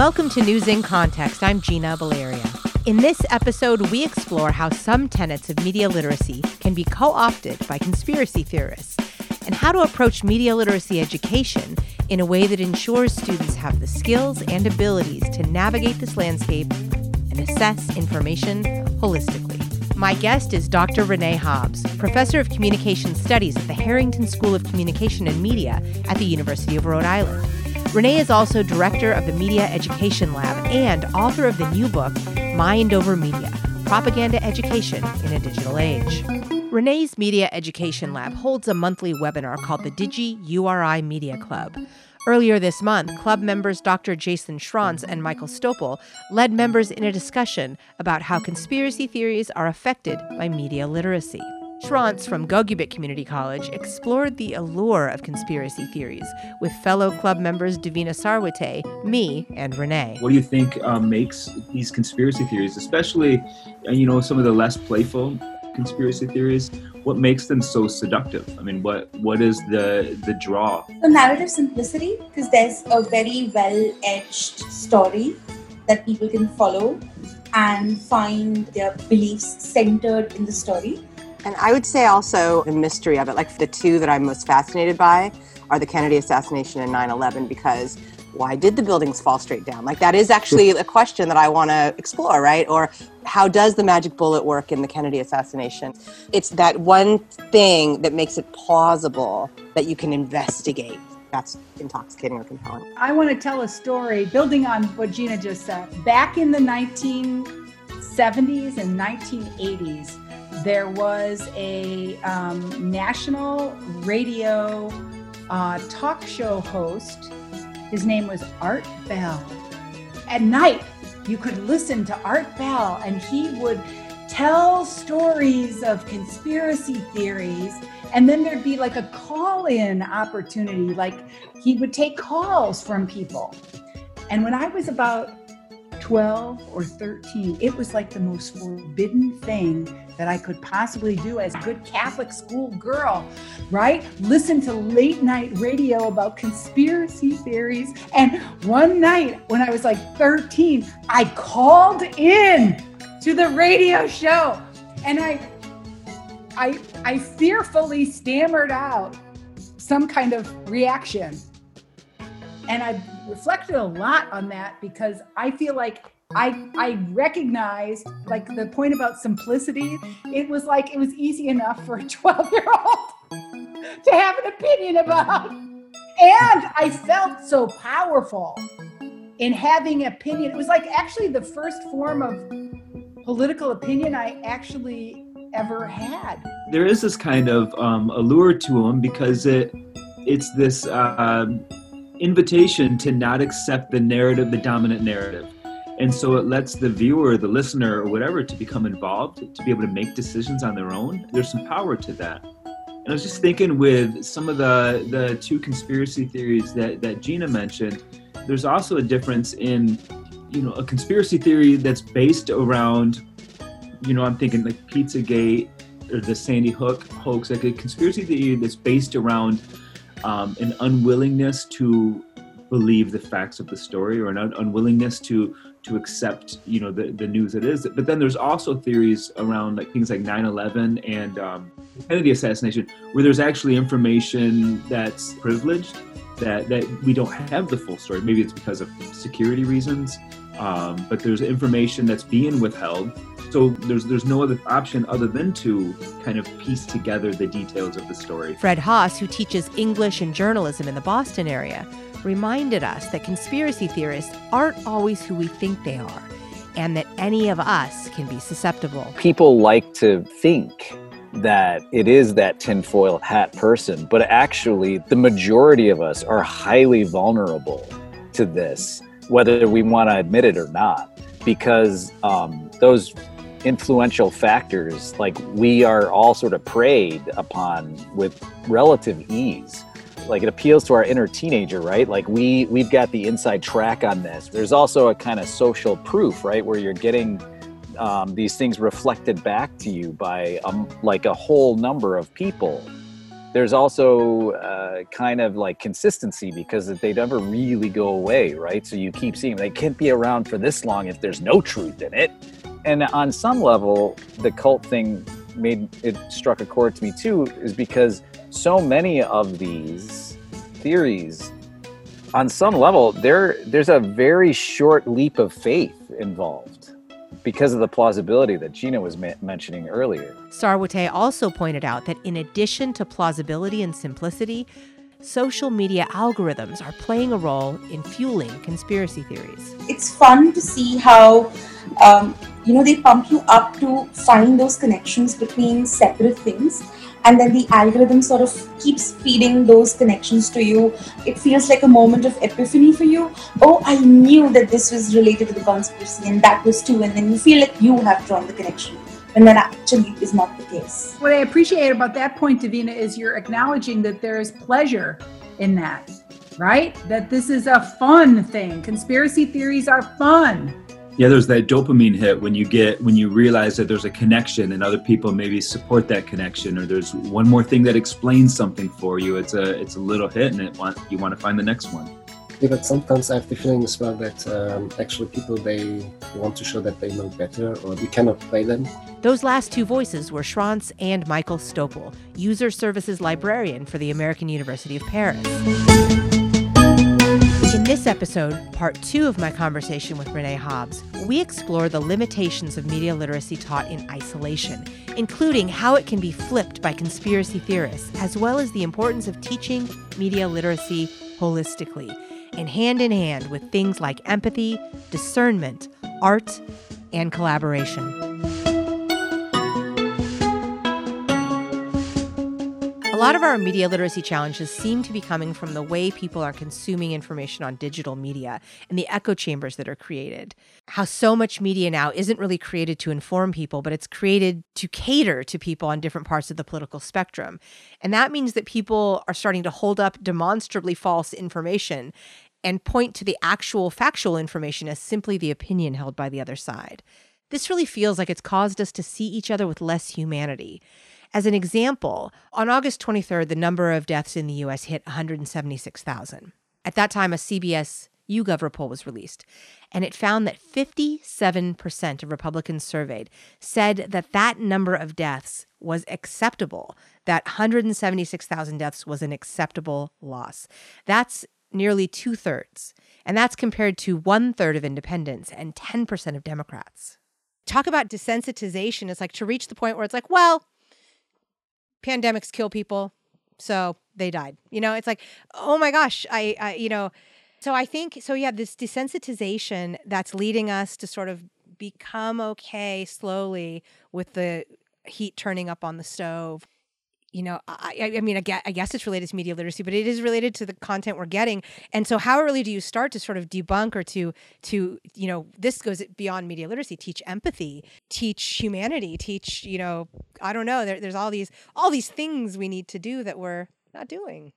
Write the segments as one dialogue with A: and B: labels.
A: Welcome to News in Context. I'm Gina Baleria. In this episode, we explore how some tenets of media literacy can be co opted by conspiracy theorists and how to approach media literacy education in a way that ensures students have the skills and abilities to navigate this landscape and assess information holistically. My guest is Dr. Renee Hobbs, professor of communication studies at the Harrington School of Communication and Media at the University of Rhode Island. Renee is also director of the Media Education Lab and author of the new book, Mind Over Media Propaganda Education in a Digital Age. Renee's Media Education Lab holds a monthly webinar called the Digi URI Media Club. Earlier this month, club members Dr. Jason Schranz and Michael Stopel led members in a discussion about how conspiracy theories are affected by media literacy. Schranz from Gogebic Community College explored the allure of conspiracy theories with fellow club members Davina Sarwate, me, and Renee.
B: What do you think um, makes these conspiracy theories, especially, uh, you know, some of the less playful conspiracy theories, what makes them so seductive? I mean, what what is the the draw?
C: The narrative simplicity, because there's a very well edged story that people can follow and find their beliefs centered in the story.
D: And I would say also the mystery of it, like the two that I'm most fascinated by are the Kennedy assassination and 9 11 because why did the buildings fall straight down? Like that is actually a question that I want to explore, right? Or how does the magic bullet work in the Kennedy assassination? It's that one thing that makes it plausible that you can investigate. That's intoxicating or compelling.
E: I want to tell a story building on what Gina just said. Back in the 1970s and 1980s, there was a um, national radio uh, talk show host. His name was Art Bell. At night, you could listen to Art Bell, and he would tell stories of conspiracy theories. And then there'd be like a call in opportunity, like he would take calls from people. And when I was about 12 or 13, it was like the most forbidden thing that I could possibly do as a good Catholic school girl, right? Listen to late night radio about conspiracy theories. And one night when I was like 13, I called in to the radio show and I I I fearfully stammered out some kind of reaction. And I reflected a lot on that because I feel like I I recognized like the point about simplicity. It was like it was easy enough for a 12 year old to have an opinion about. And I felt so powerful in having opinion. It was like actually the first form of political opinion I actually ever had.
B: There is this kind of um, allure to them because it it's this uh, invitation to not accept the narrative, the dominant narrative and so it lets the viewer, the listener, or whatever to become involved, to be able to make decisions on their own. There's some power to that. And I was just thinking with some of the, the two conspiracy theories that, that Gina mentioned, there's also a difference in, you know, a conspiracy theory that's based around, you know, I'm thinking like Pizzagate or the Sandy Hook hoax, like a conspiracy theory that's based around um, an unwillingness to believe the facts of the story or an un- unwillingness to to accept you know the, the news it is. But then there's also theories around like things like 9-11 and um, kennedy assassination where there's actually information that's privileged that that we don't have the full story. Maybe it's because of security reasons um, but there's information that's being withheld. So there's there's no other option other than to kind of piece together the details of the story.
A: Fred haas who teaches english and journalism in the boston area reminded us that conspiracy theorists aren't always who we think they are, and that any of us can be susceptible.
F: People like to think that it is that tinfoil hat person, but actually, the majority of us are highly vulnerable to this, whether we want to admit it or not, because um, those influential factors, like we are all sort of preyed upon with relative ease. Like it appeals to our inner teenager right? Like we we've got the inside track on this. There's also a kind of social proof right where you're getting um, these things reflected back to you by um, like a whole number of people there's also uh, kind of like consistency because they never really go away, right? So you keep seeing they can't be around for this long if there's no truth in it. And on some level, the cult thing made it struck a chord to me too, is because so many of these theories, on some level, there there's a very short leap of faith involved because of the plausibility that Gina was ma- mentioning earlier.
A: Sarwate also pointed out that in addition to plausibility and simplicity, social media algorithms are playing a role in fueling conspiracy theories.
C: It's fun to see how, um, you know, they pump you up to find those connections between separate things and then the algorithm sort of keeps feeding those connections to you. It feels like a moment of epiphany for you. Oh, I knew that this was related to the conspiracy, and that was too. And then you feel like you have drawn the connection. And that actually is not the case.
E: What I appreciate about that point, Davina, is you're acknowledging that there is pleasure in that, right? That this is a fun thing. Conspiracy theories are fun
B: yeah there's that dopamine hit when you get when you realize that there's a connection and other people maybe support that connection or there's one more thing that explains something for you it's a it's a little hit and it want you want to find the next one
G: yeah, but sometimes I have the feeling as well that um, actually people they want to show that they know better or we cannot play them.
A: Those last two voices were Schranz and Michael Stoppel, user services librarian for the American University of Paris. This episode, part two of my conversation with Renee Hobbs, we explore the limitations of media literacy taught in isolation, including how it can be flipped by conspiracy theorists, as well as the importance of teaching media literacy holistically and hand in hand with things like empathy, discernment, art, and collaboration. Lot of our media literacy challenges seem to be coming from the way people are consuming information on digital media and the echo chambers that are created. How so much media now isn't really created to inform people, but it's created to cater to people on different parts of the political spectrum. And that means that people are starting to hold up demonstrably false information and point to the actual factual information as simply the opinion held by the other side. This really feels like it's caused us to see each other with less humanity. As an example, on August 23rd, the number of deaths in the US hit 176,000. At that time, a CBS YouGov poll was released, and it found that 57% of Republicans surveyed said that that number of deaths was acceptable, that 176,000 deaths was an acceptable loss. That's nearly two thirds, and that's compared to one third of independents and 10% of Democrats. Talk about desensitization. It's like to reach the point where it's like, well, pandemics kill people, so they died. You know, it's like, oh my gosh, I, I you know, so I think so. Yeah, this desensitization that's leading us to sort of become okay slowly with the heat turning up on the stove you know, I, I mean, I guess, I guess it's related to media literacy, but it is related to the content we're getting. And so, how early do you start to sort of debunk or to, to, you know, this goes beyond media literacy, teach empathy, teach humanity, teach, you know, I don't know. There, there's all these, all these things we need to do that we're not doing.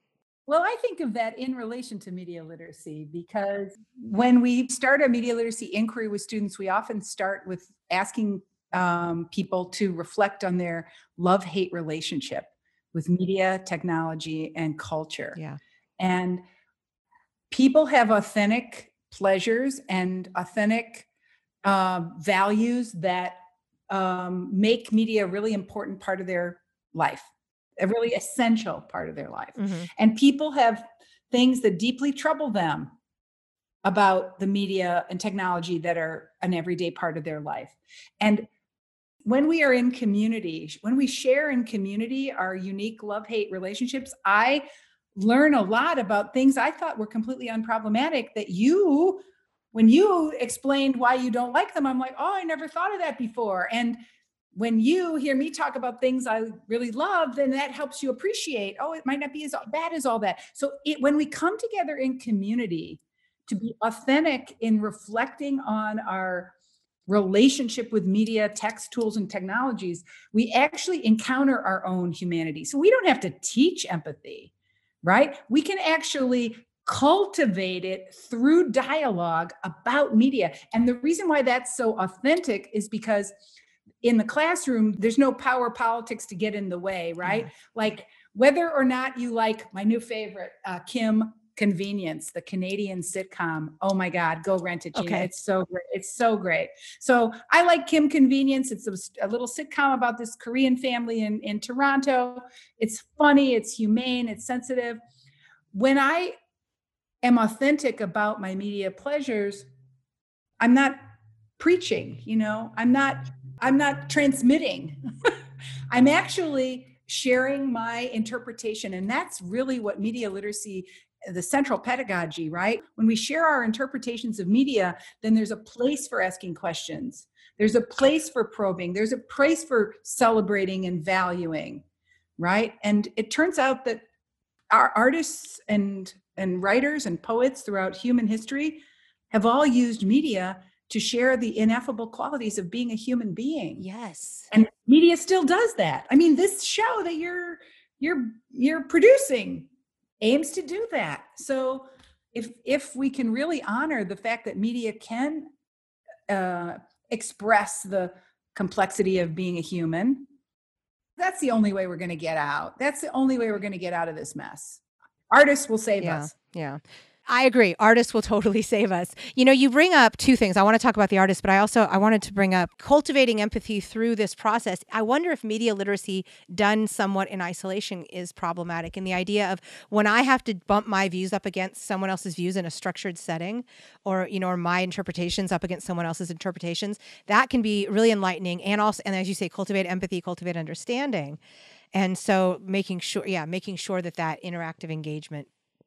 E: Well, I think of that in relation to media literacy because when we start a media literacy inquiry with students, we often start with asking um, people to reflect on their love hate relationship with media, technology, and culture.
A: Yeah.
E: And people have authentic pleasures and authentic uh, values that um, make media a really important part of their life, a really essential part of their life. Mm-hmm. And people have things that deeply trouble them about the media and technology that are an everyday part of their life. And when we are in community, when we share in community our unique love hate relationships, I learn a lot about things I thought were completely unproblematic that you, when you explained why you don't like them, I'm like, oh, I never thought of that before. And when you hear me talk about things I really love, then that helps you appreciate, oh, it might not be as bad as all that. So it, when we come together in community to be authentic in reflecting on our relationship with media, text tools, and technologies, we actually encounter our own humanity. So we don't have to teach empathy, right? We can actually cultivate it through dialogue about media. And the reason why that's so authentic is because in the classroom, there's no power politics to get in the way, right? Like whether or not you like my new favorite, uh, Kim Convenience, the Canadian sitcom. Oh my God, go rent it, Gina.
A: Okay.
E: It's so great. It's so great. So I like Kim Convenience. It's a, a little sitcom about this Korean family in, in Toronto. It's funny, it's humane, it's sensitive. When I am authentic about my media pleasures, I'm not preaching, you know, I'm not, I'm not transmitting. I'm actually sharing my interpretation. And that's really what media literacy the central pedagogy, right? When we share our interpretations of media, then there's a place for asking questions. There's a place for probing. There's a place for celebrating and valuing, right? And it turns out that our artists and and writers and poets throughout human history have all used media to share the ineffable qualities of being a human being.
A: Yes.
E: And media still does that. I mean, this show that you're you're you're producing aims to do that. So if if we can really honor the fact that media can uh, express the complexity of being a human, that's the only way we're going to get out. That's the only way we're going to get out of this mess. Artists will save
A: Yeah.
E: us.
A: Yeah. I agree. Artists will totally save us. You know, you bring up two things. I want to talk about the artist, but I also I wanted to bring up cultivating empathy through this process. I wonder if media literacy done somewhat in isolation is problematic. And the idea of when I have to bump my views up against someone else's views in a structured setting, or you know, or my interpretations up against someone else's interpretations, that can be really enlightening and also and as you say, cultivate empathy, cultivate understanding. And so making sure, yeah, making sure that that interactive engagement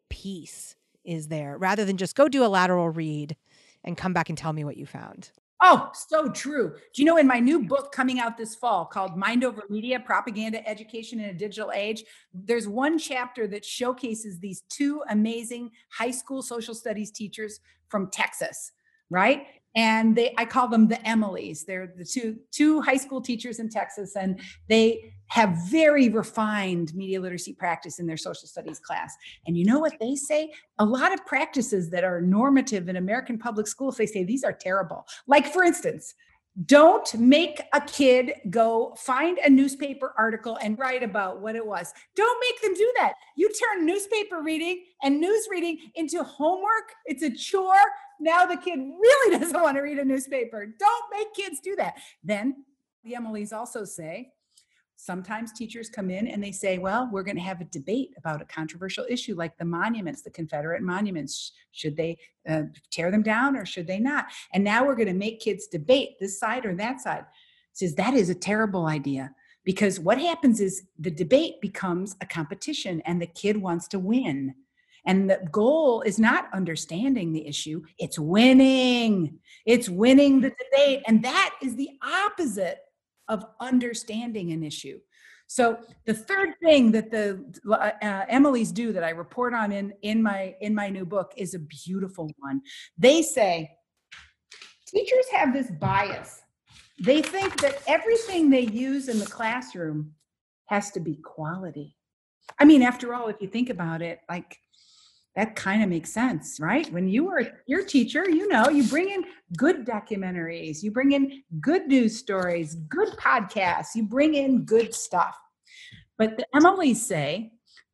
A: piece is there rather than just go do a lateral read and come back and tell me what you found.
E: Oh, so true. Do you know in my new book coming out this fall called Mind Over Media Propaganda Education in a Digital Age, there's one chapter that showcases these two amazing high school social studies teachers from Texas, right? And they I call them the Emilys. They're the two two high school teachers in Texas and they have very refined media literacy practice in their social studies class. And you know what they say? A lot of practices that are normative in American public schools, they say these are terrible. Like, for instance, don't make a kid go find a newspaper article and write about what it was. Don't make them do that. You turn newspaper reading and news reading into homework, it's a chore. Now the kid really doesn't want to read a newspaper. Don't make kids do that. Then the Emily's also say, Sometimes teachers come in and they say, Well, we're going to have a debate about a controversial issue like the monuments, the Confederate monuments. Should they uh, tear them down or should they not? And now we're going to make kids debate this side or that side. Says that is a terrible idea because what happens is the debate becomes a competition and the kid wants to win. And the goal is not understanding the issue, it's winning. It's winning the debate. And that is the opposite of understanding an issue. So the third thing that the uh, uh, Emily's do that I report on in in my in my new book is a beautiful one. They say teachers have this bias. They think that everything they use in the classroom has to be quality. I mean, after all, if you think about it, like that kind of makes sense, right? When you are your teacher, you know, you bring in good documentaries, you bring in good news stories, good podcasts, you bring in good stuff. But the Emily's say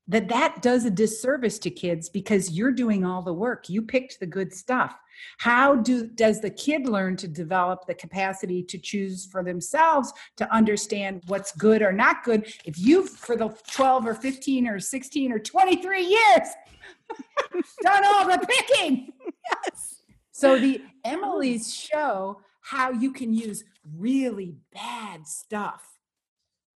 E: that that does a disservice to kids because you're doing all the work. You picked the good stuff. How do does the kid learn to develop the capacity to choose for themselves to understand what's good or not good if you've for the 12 or 15 or 16 or 23 years done all the picking.
A: Yes.
E: So the Emily's show how you can use really bad stuff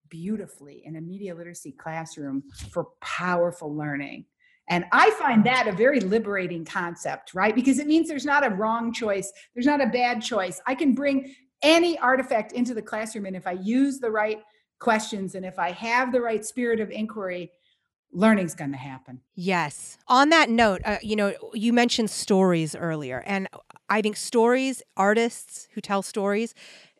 E: beautifully in a media literacy classroom for powerful learning. And I find that a very liberating concept, right? Because it means there's not a wrong choice, there's not a bad choice. I can bring any artifact into the classroom, and if I use the right questions and if I have the right spirit of inquiry, learning's going to happen.
A: Yes. On that note, uh, you know, you mentioned stories earlier, and I think stories, artists who tell stories,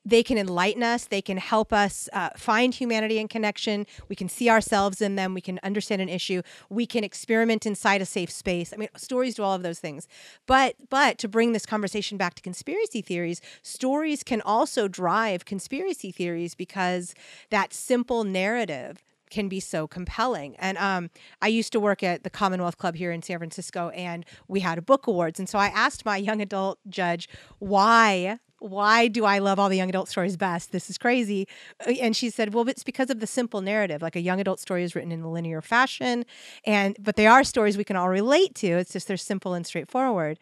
A: they can enlighten us. They can help us uh, find humanity and connection. We can see ourselves in them. We can understand an issue. We can experiment inside a safe space. I mean, stories do all of those things. But but to bring this conversation back to conspiracy theories, stories can also drive conspiracy theories because that simple narrative can be so compelling. And um, I used to work at the Commonwealth Club here in San Francisco, and we had a book awards. And so I asked my young adult judge why why do I love all the young adult stories best? This is crazy. Uh, and she said, well, it's because of the simple narrative. Like a young adult story is written in a linear fashion, and but they are stories we can all relate to. It's just they're simple and straightforward.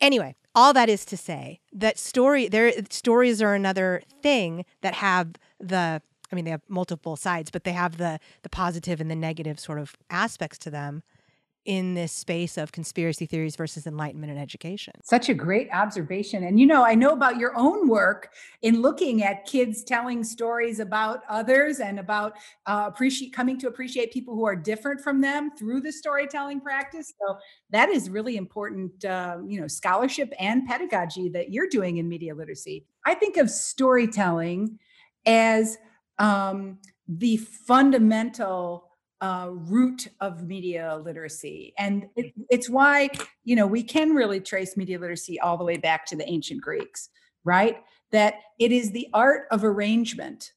A: Anyway, all that is to say that story there stories are another thing that have the I mean they have multiple sides, but they have the the positive and the negative sort of aspects to them in this space of conspiracy theories versus enlightenment and education.
E: Such a great observation. And you know, I know about your own work in looking at kids telling stories about others and about uh, appreciate coming to appreciate people who are different from them through the storytelling practice. So that is really important, uh, you know, scholarship and pedagogy that you're doing in media literacy. I think of storytelling as um, the fundamental uh, root of media literacy. And it, it's why, you know, we can really trace media literacy all the way back to the ancient Greeks, right? That it is the art of arrangement,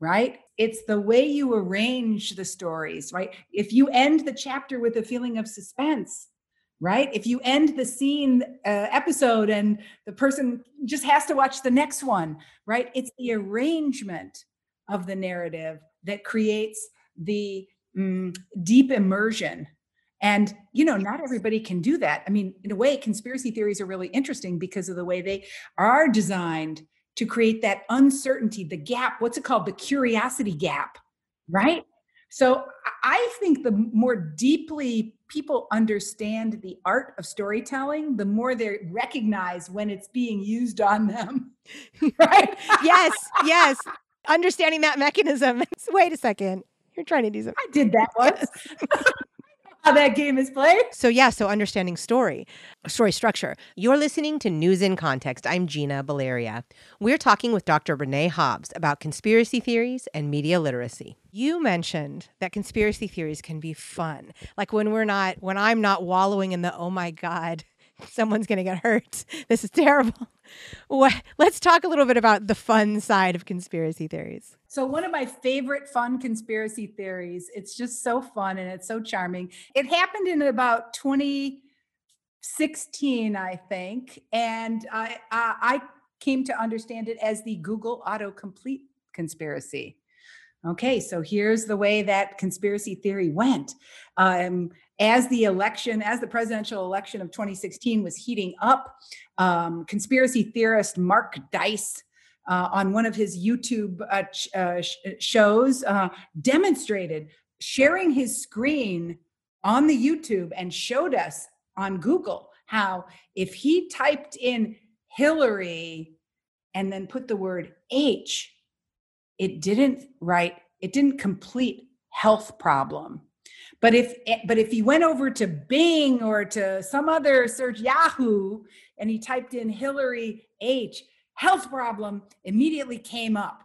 E: right? It's the way you arrange the stories, right? If you end the chapter with a feeling of suspense, right? If you end the scene uh, episode and the person just has to watch the next one, right? It's the arrangement of the narrative that creates the mm, deep immersion. And you know not everybody can do that. I mean in a way conspiracy theories are really interesting because of the way they are designed to create that uncertainty the gap what's it called? The curiosity gap right? So i think the more deeply people understand the art of storytelling the more they recognize when it's being used on them right?
A: Yes yes. Understanding that mechanism. Wait a second you're trying to do something.
E: I did that once. How that game is played.
A: So yeah, so understanding story, story structure. You're listening to News in Context. I'm Gina Baleria. We're talking with Dr. Renee Hobbs about conspiracy theories and media literacy. You mentioned that conspiracy theories can be fun. Like when we're not when I'm not wallowing in the oh my god someone's going to get hurt. This is terrible. What, Let's talk a little bit about the fun side of conspiracy theories.
E: So, one of my favorite fun conspiracy theories, it's just so fun and it's so charming. It happened in about 2016, I think. And I, I came to understand it as the Google autocomplete conspiracy. Okay, so here's the way that conspiracy theory went. Um, as the election, as the presidential election of 2016 was heating up, um, conspiracy theorist Mark Dice uh, on one of his YouTube uh, ch- uh, sh- shows uh, demonstrated sharing his screen on the YouTube and showed us on Google how if he typed in Hillary and then put the word H, it didn't write, it didn't complete health problem but if eh, but if he went over to Bing or to some other search Yahoo and he typed in Hillary H health problem immediately came up,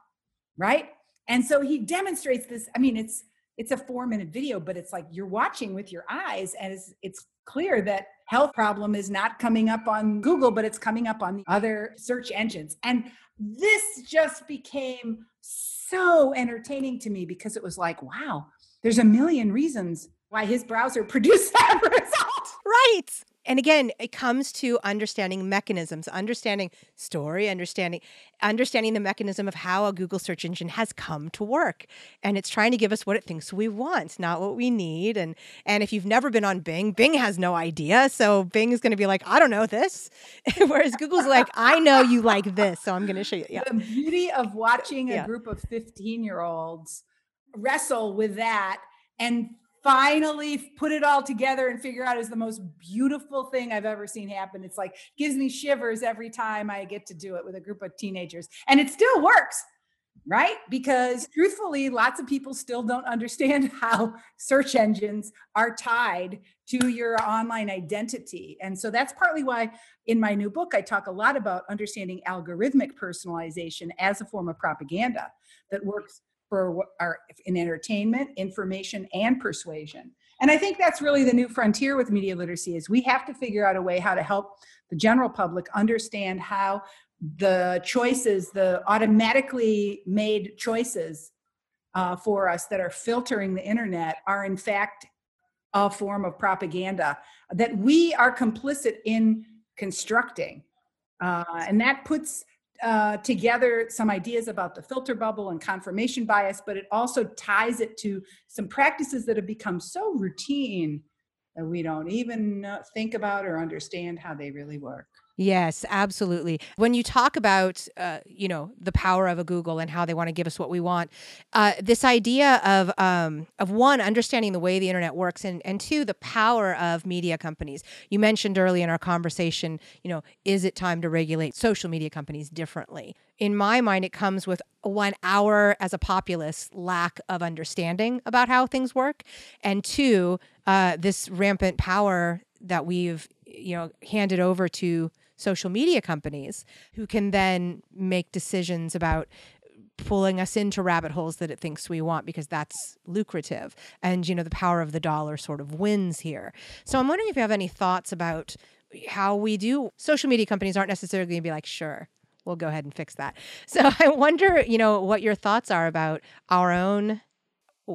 E: right? And so he demonstrates this. I mean, it's it's a four minute video, but it's like you're watching with your eyes, and it's it's clear that health problem is not coming up on Google, but it's coming up on the other search engines. And this just became so entertaining to me because it was like, wow, there's a million reasons why his browser produced that result.
A: Right. And again, it comes to understanding mechanisms, understanding story, understanding understanding the mechanism of how a Google search engine has come to work. And it's trying to give us what it thinks we want, not what we need. And and if you've never been on Bing, Bing has no idea. So Bing is going to be like, I don't know this. Whereas Google's like, I know you like this, so I'm going to show you.
E: Yeah. The beauty of watching a yeah. group of 15 year olds wrestle with that and finally put it all together and figure out is the most beautiful thing I've ever seen happen. It's like gives me shivers every time I get to do it with a group of teenagers. And it still works, right? Because truthfully, lots of people still don't understand how search engines are tied to your online identity. And so that's partly why in my new book I talk a lot about understanding algorithmic personalization as a form of propaganda that works for our in entertainment, information, and persuasion. And I think that's really the new frontier with media literacy is we have to figure out a way how to help the general public understand how the choices, the automatically made choices uh, for us that are filtering the internet are in fact a form of propaganda that we are complicit in constructing. Uh, and that puts uh, together some ideas about the filter bubble and confirmation bias, but it also ties it to some practices that have become so routine that we don't even uh, think about or understand how they really work.
A: Yes, absolutely. When you talk about, uh, you know, the power of a Google and how they want to give us what we want, uh, this idea of um, of one understanding the way the internet works, and and two the power of media companies. You mentioned early in our conversation, you know, is it time to regulate social media companies differently? In my mind, it comes with one our as a populace lack of understanding about how things work, and two uh, this rampant power that we've you know handed over to social media companies who can then make decisions about pulling us into rabbit holes that it thinks we want because that's lucrative. And you know the power of the dollar sort of wins here. So i'm wondering if you have any thoughts about how we do social media companies aren't necessarily going to be like sure we'll go ahead and fix that. So i wonder you know what your thoughts are about our own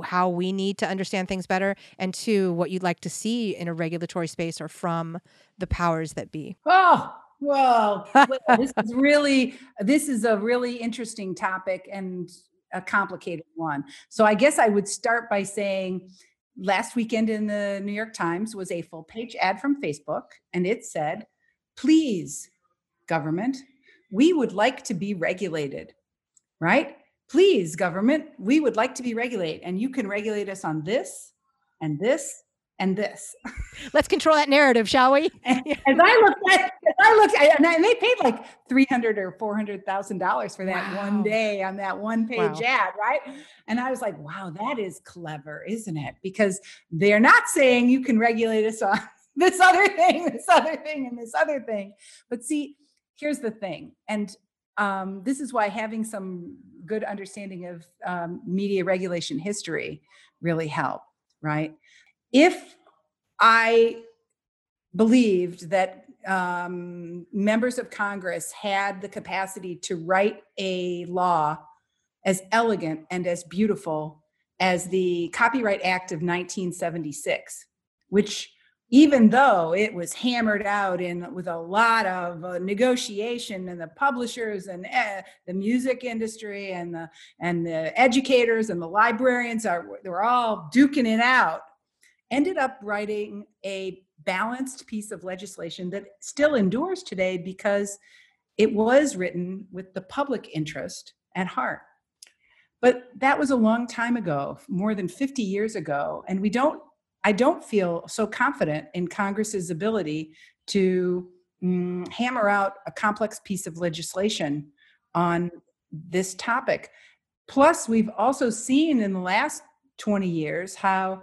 A: how we need to understand things better and two what you'd like to see in a regulatory space or from the powers that be.
E: Oh well, this is really this is a really interesting topic and a complicated one. So I guess I would start by saying last weekend in the New York Times was a full page ad from Facebook and it said, "Please, government, we would like to be regulated." Right? Please, government, we would like to be regulated and you can regulate us on this and this and this.
A: Let's control that narrative, shall we?
E: as I looked at, as I looked at, and they paid like three hundred or four hundred thousand dollars for that wow. one day on that one page wow. ad, right? And I was like, wow, that is clever, isn't it? Because they're not saying you can regulate us on this other thing, this other thing, and this other thing. But see, here's the thing, and um, this is why having some good understanding of um, media regulation history really help, right? If I believed that um, members of Congress had the capacity to write a law as elegant and as beautiful as the Copyright Act of 1976, which even though it was hammered out in with a lot of uh, negotiation and the publishers and uh, the music industry and the and the educators and the librarians are they were all duking it out ended up writing a balanced piece of legislation that still endures today because it was written with the public interest at heart. But that was a long time ago, more than 50 years ago, and we don't I don't feel so confident in Congress's ability to mm, hammer out a complex piece of legislation on this topic. Plus, we've also seen in the last 20 years how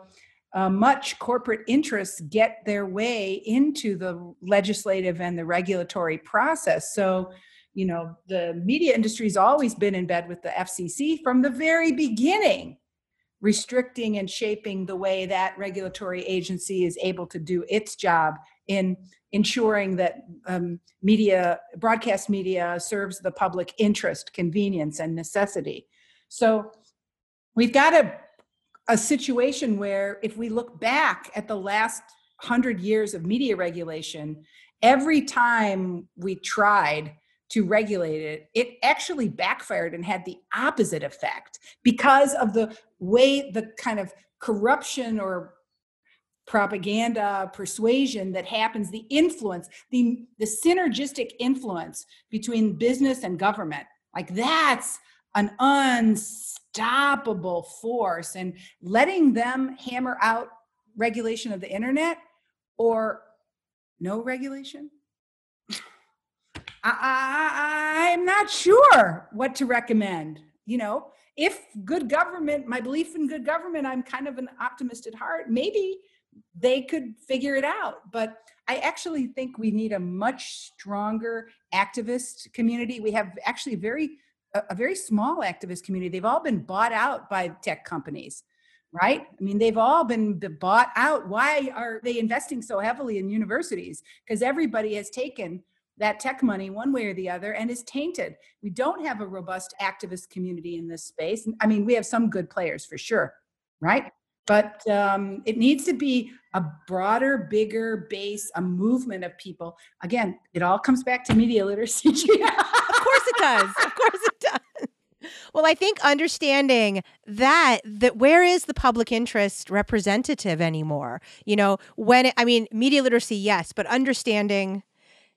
E: uh, much corporate interests get their way into the legislative and the regulatory process. So, you know, the media industry has always been in bed with the FCC from the very beginning, restricting and shaping the way that regulatory agency is able to do its job in ensuring that um, media, broadcast media, serves the public interest, convenience, and necessity. So, we've got to a situation where if we look back at the last hundred years of media regulation, every time we tried to regulate it, it actually backfired and had the opposite effect because of the way the kind of corruption or propaganda persuasion that happens the influence the the synergistic influence between business and government. Like that's an unstoppable force and letting them hammer out regulation of the internet or no regulation? I, am not sure what to recommend you know? If good government my belief in good government i'm kind of an optimist at heart maybe they could figure it out. But i actually think we need a much stronger activist community. We have actually very a, a very small activist community. They've all been bought out by tech companies right? I mean, they've all been bought out. Why are they investing so heavily in universities? Because everybody has taken that tech money one way or the other and is tainted. We don't have a robust activist community in this space. I mean, we have some good players for sure, right? But um, it needs to be a broader, bigger base, a movement of people. Again, it all comes back to media literacy.
A: of course it does. Of course it does. Well, I think understanding that that where is the public interest representative anymore? You know, when it, I mean media literacy, yes, but understanding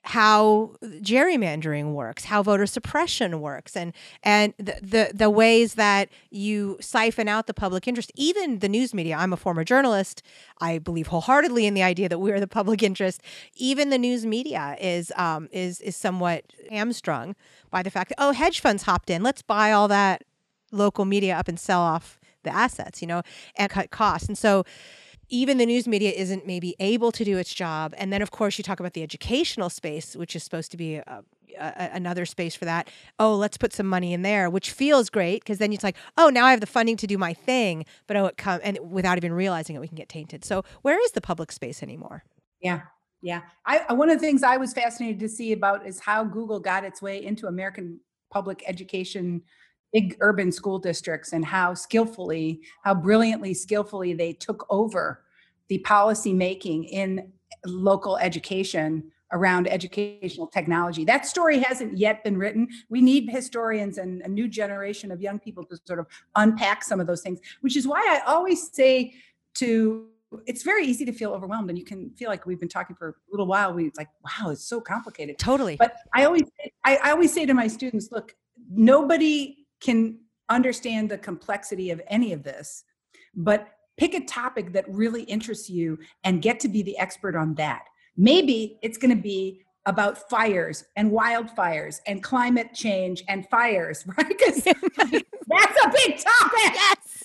A: how gerrymandering works, how voter suppression works, and and the, the the ways that you siphon out the public interest. Even the news media. I'm a former journalist. I believe wholeheartedly in the idea that we are the public interest. Even the news media is um, is is somewhat hamstrung by the fact that oh, hedge funds hopped in. Let's buy all that local media up and sell off the assets, you know, and cut costs. And so even the news media isn't maybe able to do its job. And then, of course, you talk about the educational space, which is supposed to be uh, a, a, another space for that. Oh, let's put some money in there, which feels great because then it's like, oh, now I have the funding to do my thing, but oh, it come and without even realizing it, we can get tainted. So, where is the public space anymore?
E: Yeah, yeah. I uh, one of the things I was fascinated to see about is how Google got its way into American public education big urban school districts and how skillfully, how brilliantly skillfully they took over the policy making in local education around educational technology. That story hasn't yet been written. We need historians and a new generation of young people to sort of unpack some of those things, which is why I always say to it's very easy to feel overwhelmed and you can feel like we've been talking for a little while we like wow it's so complicated
A: totally
E: but i always I, I always say to my students look nobody can understand the complexity of any of this, but pick a topic that really interests you and get to be the expert on that. Maybe it's going to be about fires and wildfires and climate change and fires, right? Because that's a big topic.
A: Yes.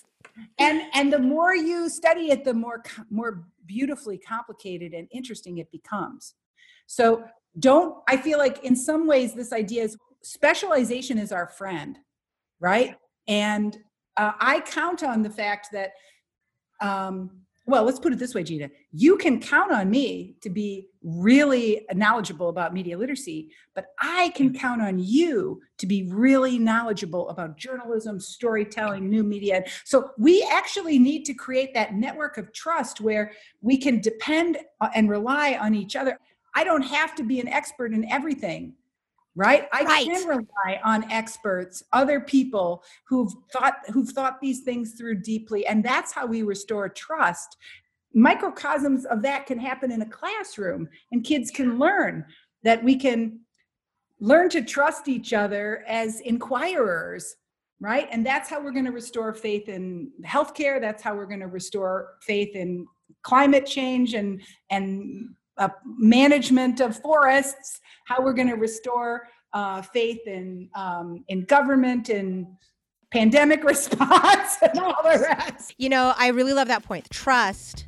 E: And and the more you study it, the more more beautifully complicated and interesting it becomes. So don't I feel like in some ways this idea is specialization is our friend right? And uh, I count on the fact that, um, well, let's put it this way, Gina. You can count on me to be really knowledgeable about media literacy, but I can count on you to be really knowledgeable about journalism, storytelling, new media. So we actually need to create that network of trust where we can depend uh, and rely on each other. I don't have to be an expert in everything right? I right. can rely on experts other people who've thought who've thought these things through deeply and that's how we restore trust. Microcosms of that can happen in a classroom and kids can learn that we can learn to trust each other as inquirers right? And that's how we're going to restore faith in healthcare that's how we're going to restore faith in climate change and and management of forests, how we're going to restore uh, faith in um, in government and pandemic response and all the rest.
A: You know, I really love that point. Trust.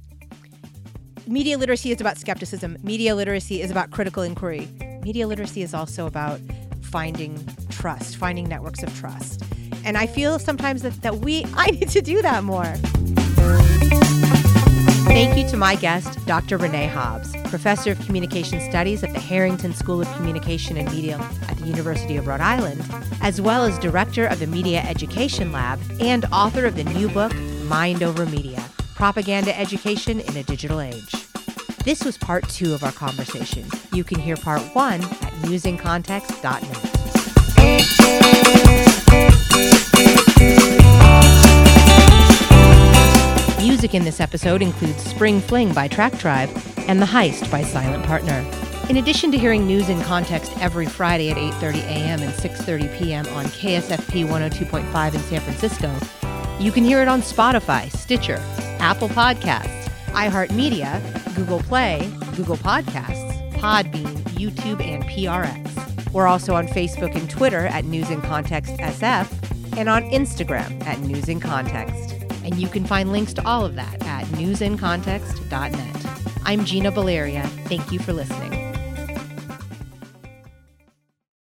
A: Media literacy is about skepticism. Media literacy is about critical inquiry. Media literacy is also about finding trust, finding networks of trust. And I feel sometimes that, that we I need to do that more. Thank you to my guest, Dr. Renee Hobbs, Professor of Communication Studies at the Harrington School of Communication and Media at the University of Rhode Island, as well as Director of the Media Education Lab and author of the new book, Mind Over Media Propaganda Education in a Digital Age. This was part two of our conversation. You can hear part one at newsincontext.net. Music in this episode includes Spring Fling by Track Tribe and The Heist by Silent Partner. In addition to hearing news in context every Friday at 8:30 a.m. and 6:30 p.m. on KSFP 102.5 in San Francisco, you can hear it on Spotify, Stitcher, Apple Podcasts, iHeartMedia, Google Play, Google Podcasts, Podbean, YouTube, and PRX. We're also on Facebook and Twitter at News in Context SF and on Instagram at News in Context and you can find links to all of that at newsincontext.net. I'm Gina Baleria. Thank you for listening.